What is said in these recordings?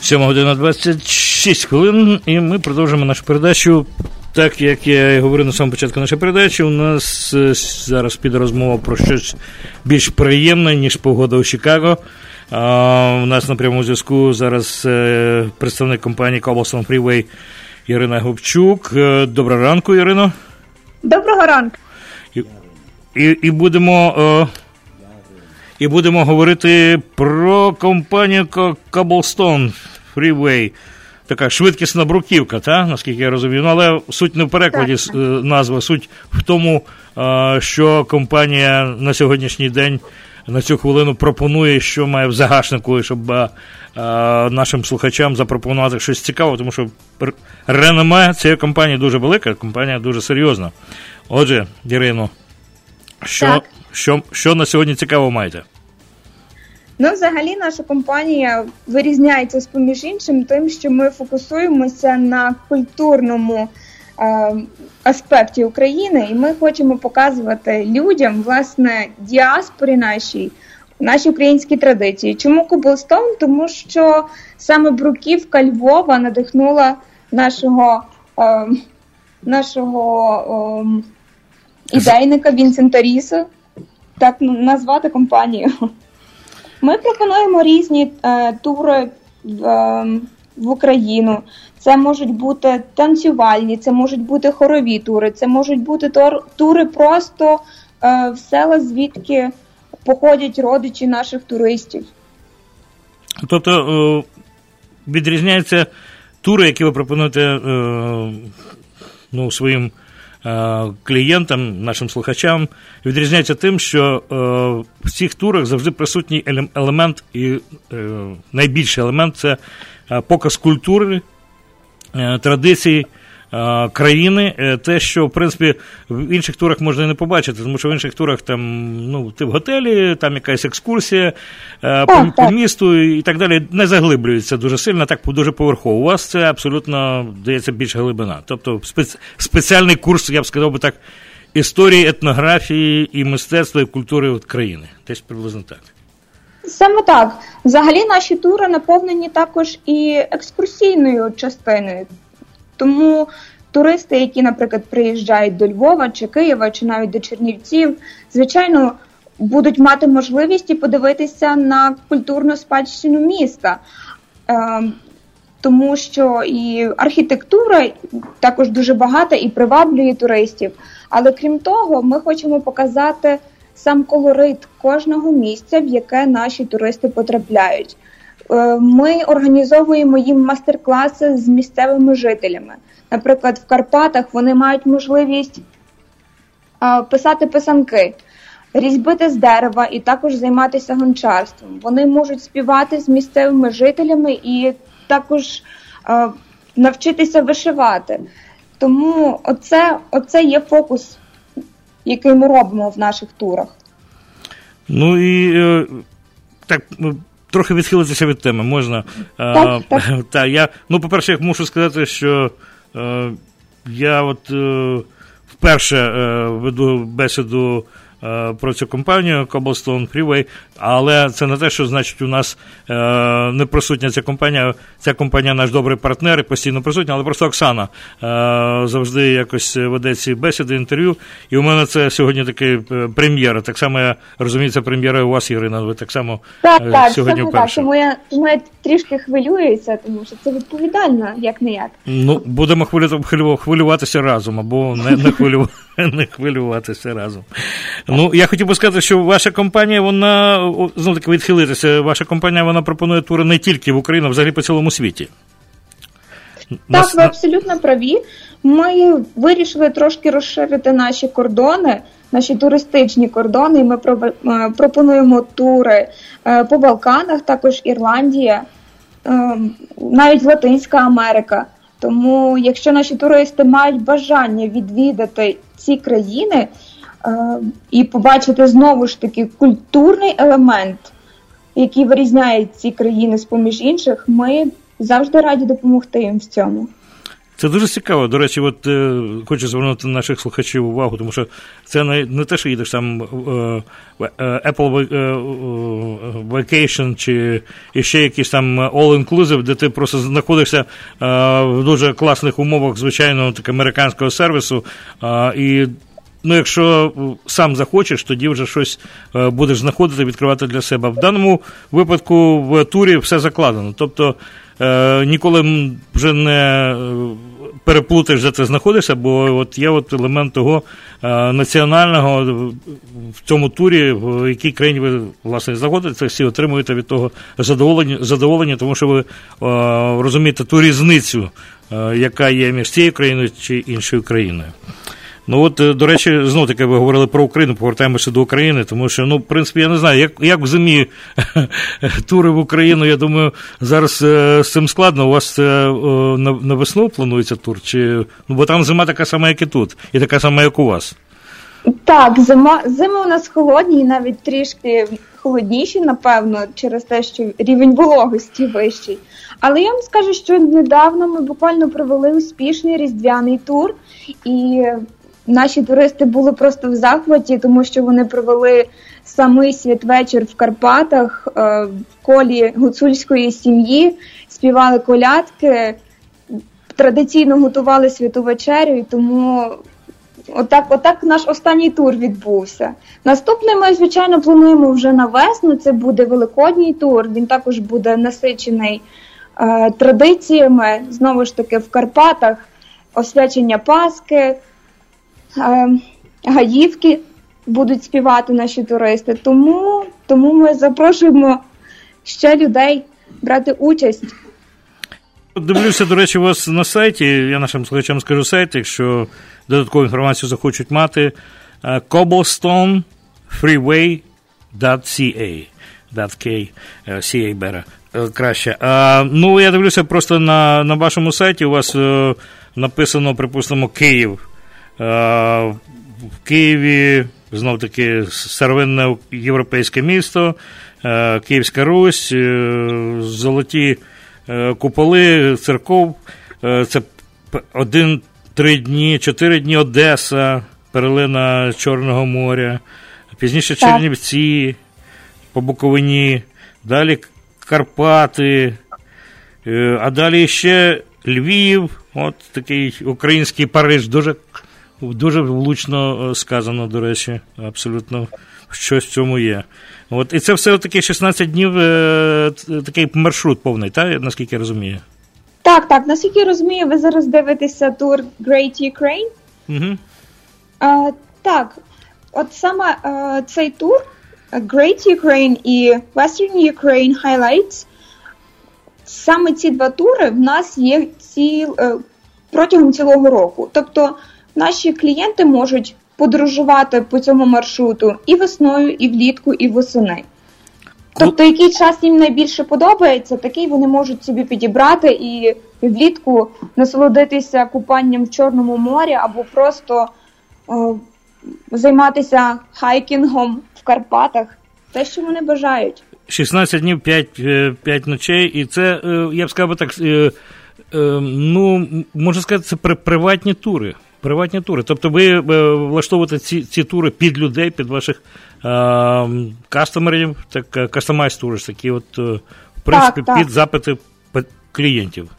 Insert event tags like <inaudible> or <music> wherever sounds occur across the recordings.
7 година 26 хвилин, і ми продовжимо нашу передачу. Так як я і говорив на самому початку нашої передачі, у нас е, зараз піде розмова про щось більш приємне, ніж погода у Чикаго. У нас на прямому зв'язку зараз е, представник компанії Cobblestone Freeway Ірина Губчук. Е, Доброго ранку, Ірино. Доброго ранку. І, і, і будемо. І будемо говорити про компанію Cobblestone Freeway. Така швидкісна бруківка, та? наскільки я розумію. Ну, але суть не в перекладі Так, е, назва, суть в тому, е, що компанія на сьогоднішній день на цю хвилину пропонує, що має в загашнику, щоб е, нашим слухачам запропонувати щось цікаве, тому що реноме цієї компанії дуже велика, компанія дуже серйозна. Отже, Ірино, що, що, що на сьогодні цікаво маєте? Ну, взагалі, наша компанія вирізняється з поміж іншим, тим, що ми фокусуємося на культурному е, аспекті України, і ми хочемо показувати людям, власне, діаспорі нашій, наші українські традиції. Чому Коблстоун? Тому що саме бруківка Львова надихнула нашого, е, нашого е, ідейника Вінсента Ріса, так назвати компанію. Ми пропонуємо різні е, тури е, в Україну. Це можуть бути танцювальні, це можуть бути хорові тури, це можуть бути тур, тури просто е, в села, звідки походять родичі наших туристів. Тобто е, відрізняються тури, які ви пропонуєте е, ну, своїм клієнтам, нашим слухачам, відрізняється тим, що е, в цих турах завжди присутній елемент, і е, найбільший елемент це е, показ культури, е, традицій. Е, Країни, е, те, що в принципі в інших турах можна і не побачити, тому що в інших турах там ну ти в готелі, там якась екскурсія е, по, Так, по місту і так далі не заглиблюється дуже сильно, так дуже поверхово. У вас це абсолютно дається більша глибина. Тобто спец, спеціальний курс, я б сказав би так, історії, етнографії і мистецтва і культури от країни. Десь приблизно так. Саме так. Взагалі наші тури наповнені також і екскурсійною частиною. Тому туристи, які, наприклад, приїжджають до Львова чи Києва, чи навіть до Чернівців, звичайно, будуть мати можливість і подивитися на культурну спадщину міста. Ем, тому що і архітектура також дуже багата і приваблює туристів. Але крім того, ми хочемо показати сам колорит кожного місця, в яке наші туристи потрапляють. Е, Ми організовуємо їм мастер-класи з місцевими жителями. Наприклад, в Карпатах вони мають можливість писати писанки, різьбити з дерева і також займатися гончарством. Вони можуть співати з місцевими жителями і також навчитися вишивати. Тому оце, оце є фокус, який ми робимо в наших турах. Ну і е, так. Трохи відхилитися від теми можна. Так, так. <laughs> Та, я, ну, по-перше, я мушу сказати, що е, я от е, вперше е, веду бесіду про цю компанію Cobblestone Freeway, але це не те, що значить у нас е, не присутня ця компанія. Ця компанія наш добрий партнер і постійно присутня, але просто Оксана е, завжди якось веде ці бесіди, інтерв'ю. І у мене це сьогодні такий е, прем'єра. Так само я розумію, це прем'єра у вас, Ірина. Ви так само Так, е, так, сьогодні вперше. Тому я, тому я трішки хвилююся, тому що це відповідально, як не як. Ну, будемо хвилю- хвилю- хвилюватися разом, або не, не <laughs> хвилюватися разом. Ну, я хотів би сказати, що ваша компанія, вона знову таки відхилитися. Ваша компанія вона пропонує тури не тільки в Україні, а взагалі по цілому світі. Так, Нас- ви абсолютно праві. Ми вирішили трошки розширити наші кордони, наші туристичні кордони. І Ми пропонуємо тури по Балканах, також Ірландія, навіть Латинська Америка. Тому, якщо наші туристи мають бажання відвідати ці країни і побачити знову ж таки культурний елемент, який вирізняє ці країни з поміж інших, ми завжди раді допомогти їм в цьому. Це дуже цікаво. До речі, от е, хочу звернути наших слухачів увагу, тому що це не не те, що їдеш там е, е, Apple Vacation чи ще якийсь там all-inclusive, де ти просто знаходишся е, в дуже класних умовах, звичайно, так, американського сервісу. Е, і Ну, якщо сам захочеш, тоді вже щось е, будеш знаходити, відкривати для себе. В даному випадку в турі все закладено. Тобто е, ніколи вже не переплутаєш, де ти знаходишся, бо от є от елемент того е, національного в цьому турі, в якій країні ви власне знаходитеся, всі отримуєте від того задоволення, задоволення тому що ви розумієте ту різницю, яка є між цією країною чи іншою країною. Ну от, е, до речі, знову таки ви говорили про Україну, повертаємося до України, тому що, ну, в принципі, я не знаю, як як в зимі <laughs> тури в Україну, я думаю, зараз е, з цим складно. У вас е, на, на весну планується тур? Чи, ну, Бо там зима така сама, як і тут, і така сама, як у вас. Так, зима зими у нас холодні, і навіть трішки холодніші, напевно, через те, що рівень вологості вищий. Але я вам скажу, що недавно ми буквально провели успішний різдвяний тур, і Наші туристи були просто в захваті, тому що вони провели самий святвечір в Карпатах е, в колі гуцульської сім'ї, співали колядки, традиційно готували святу вечерю, і тому отак, отак наш останній тур відбувся. Наступний ми, звичайно, плануємо вже на весну. Це буде великодній тур. Він також буде насичений е, традиціями знову ж таки в Карпатах, освячення Пасхи. Ем, гаївки будуть співати наші туристи. Тому, Тому ми запрошуємо ще людей брати участь. Дивлюся, до речі, у вас на сайті. Я нашим слухачам скажу сайт, якщо додаткову інформацію захочуть мати. Е, cobblestonefreeway.ca .ca, е, CA better, е, краще. А, Ну, я дивлюся, просто на на вашому сайті у вас написано, припустимо, Київ. В Києві знов таки старовинне європейське місто, Київська Русь, е, золоті е, куполи, церков. Е, це один, три дні, чотири дні Одеса, перлина Чорного моря, пізніше Чернівці по Буковині, далі Карпати, а далі ще Львів, от такий український Париж, дуже Дуже влучно е, сказано, до речі, абсолютно щось в цьому є. От, І це все таки 16 днів, е, такий маршрут повний, так, наскільки я розумію? Так, так. Наскільки я розумію, ви зараз дивитеся тур Great Ukraine? Угу. А, Так, от саме а, цей тур Great Ukraine і Western Ukraine Highlights, саме ці два тури в нас є ці, е, протягом цілого року. Тобто Наші клієнти можуть подорожувати по цьому маршруту і весною, і влітку, і восени. Тобто, який час їм найбільше подобається, такий вони можуть собі підібрати і влітку насолодитися купанням в Чорному морі або просто о, займатися хайкінгом в Карпатах. Те, що вони бажають. 16 днів 5 5 е, ночей, і це, е, я б сказав так, е, ну, можна сказати, це приватні тури. Приватні тури. Тобто ви е, влаштовуєте ці ці тури під людей, під ваших е, кастомерів, так кастомайз тури, такі от, е, в принципі, так, під запити клієнтів.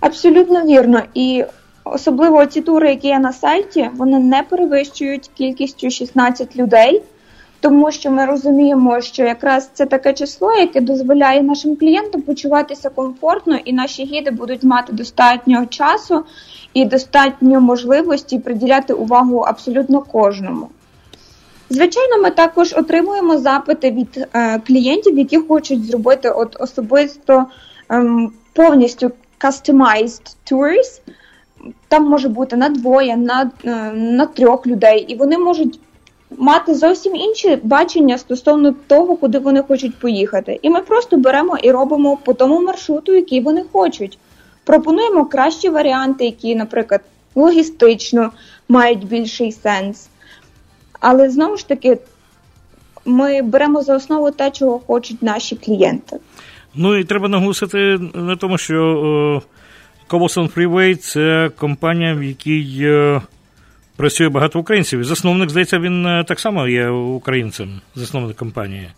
Абсолютно вірно. І особливо ці тури, які є на сайті, вони не перевищують кількістю 16 людей тому що ми розуміємо, що якраз це таке число, яке дозволяє нашим клієнтам почуватися комфортно, і наші гіди будуть мати достатньо часу і достатньо можливості приділяти увагу абсолютно кожному. Звичайно, ми також отримуємо запити від е, клієнтів, які хочуть зробити от особисто ем, повністю customized tours, там може бути на двоє, на, е, на трьох людей, і вони можуть мати зовсім інші бачення стосовно того, куди вони хочуть поїхати. І ми просто беремо і робимо по тому маршруту, який вони хочуть. Пропонуємо кращі варіанти, які, наприклад, логістично мають більший сенс. Але знову ж таки, ми беремо за основу те, чого хочуть наші клієнти. Ну і треба наголосити на тому, що Cobblestone Freeway – це компанія, в якій е, працює багато українців. Засновник, здається, він е, так само є українцем, засновник компанії.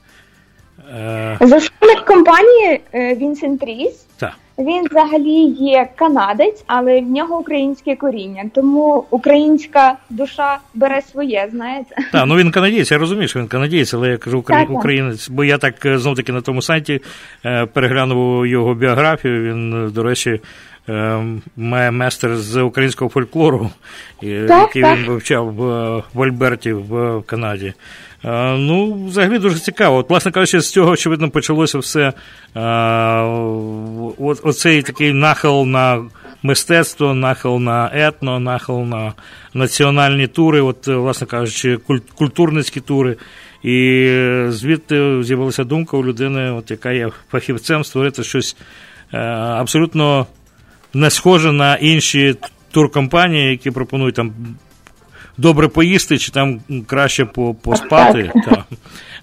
Е, засновник компанії Vincent Ріс. Так. Він взагалі є канадець, але в нього українське коріння, тому українська душа бере своє, знаєте. Так, ну він канадієць, я розумію, що він канадієць, але я кажу українець, бо я так знов таки на тому сайті переглянув його біографію. Він, до речі, має мастер з українського фольклору, який він вивчав в, в Альберті в Канаді. Ну, взагалі дуже цікаво. От, власне кажучи, з цього, очевидно, почалося все. От, Оцей такий нахил на мистецтво, нахил на етно, нахил на національні тури, от, власне кажучи, культурницькі тури. І звідти з'явилася думка у людини, от, яка є фахівцем, створити щось абсолютно не схоже на інші туркомпанії, які пропонують там добре поїсти, чи там краще поспати. Та.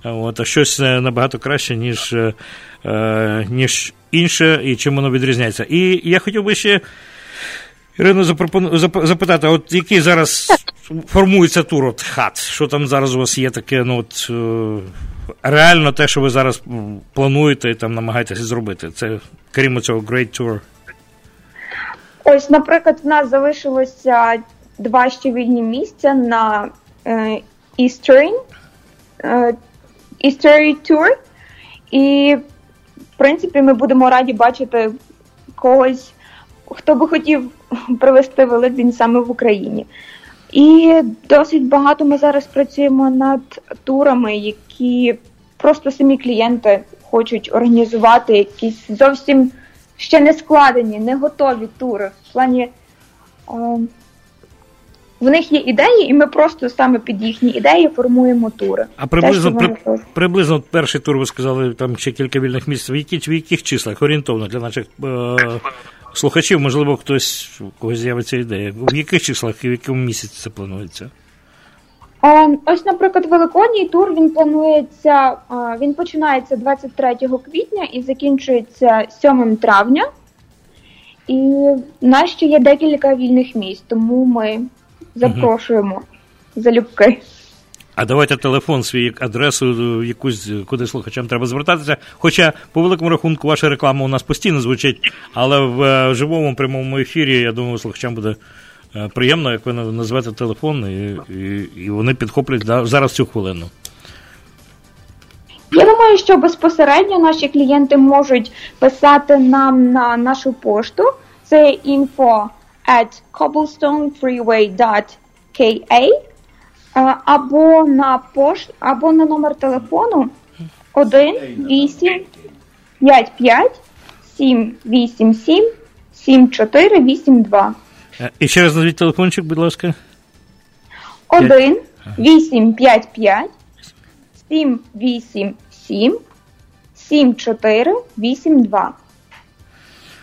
От, А щось е, набагато краще, ніж е, ніж інше, і чим воно відрізняється. І я хотів би ще. Ірину, запропону... запитати, от який зараз формується тур от хат? Що там зараз у вас є таке, ну от е, реально те, що ви зараз плануєте і там намагаєтеся зробити? Це крім цього Great Tour? Ось, наприклад, в нас залишилося два ще вільні місця на е, Eastern, е, Tour. І, в принципі, ми будемо раді бачити когось, хто би хотів провести Великдень саме в Україні. І досить багато ми зараз працюємо над турами, які просто самі клієнти хочуть організувати якісь зовсім ще не складені, не готові тури. В плані о, в них є ідеї, і ми просто саме під їхні ідеї формуємо тури. А приблизно Те, при, приблизно перший тур ви сказали, там ще кілька вільних місць. В яких, в яких числах орієнтовно для наших е, слухачів, можливо, хтось у когось з'явиться ідея. В яких числах і в якому місяці це планується? Ось, наприклад, великодній тур він планується, він починається 23 квітня і закінчується 7 травня. І в нас ще є декілька вільних місць, тому ми запрошуємо угу. залюбки. А давайте телефон, свій адресу, якусь куди слухачам треба звертатися. Хоча, по великому рахунку, ваша реклама у нас постійно звучить, але в е, живому прямому ефірі, я думаю, слухачам буде Е, приємно, як ви назвете телефон, і, і, і вони підхоплять зараз цю хвилину. Я думаю, що безпосередньо наші клієнти можуть писати нам на нашу пошту. Це info at cobblestonefreeway.ka е, або на пош, або на номер телефону 1 8 5 5 7 8 7 7 4 8 2. І ще раз назвіть телефончик, будь ласка. 1 855 787 7482.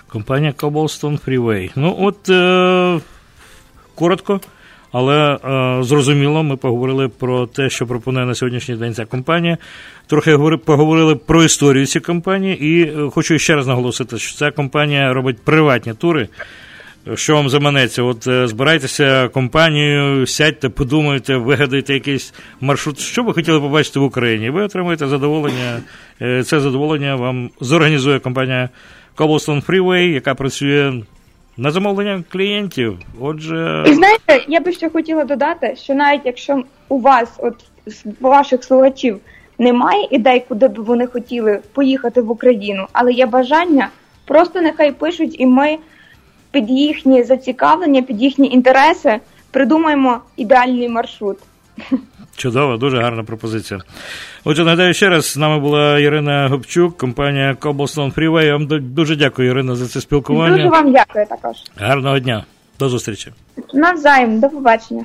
Компанія Cobblestone Freeway. Ну, от е, коротко, але е, зрозуміло, ми поговорили про те, що пропонує на сьогоднішній день ця компанія. Трохи поговорили про історію цієї компанії, і е, хочу ще раз наголосити, що ця компанія робить приватні тури. Що вам заманеться? От е, збирайтеся компанією, сядьте, подумайте, вигадайте якийсь маршрут, що ви хотіли побачити в Україні. Ви отримаєте задоволення. Е, це задоволення вам зорганізує компанія Cobblestone Freeway, яка працює на замовлення клієнтів. Отже, і знаєте, я би ще хотіла додати, що навіть якщо у вас, от ваших слухачів, немає ідей, куди б вони хотіли поїхати в Україну, але є бажання, просто нехай пишуть, і ми під їхні зацікавлення, під їхні інтереси придумаємо ідеальний маршрут. Чудово, дуже гарна пропозиція. Отже, нагадаю ще раз, з нами була Ірина Гопчук, компанія Cobblestone Freeway. Я вам дуже дякую, Ірина, за це спілкування. Дуже вам дякую також. Гарного дня. До зустрічі. Навзаєм, до побачення.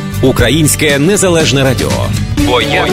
Українське незалежне радіо. Бо я.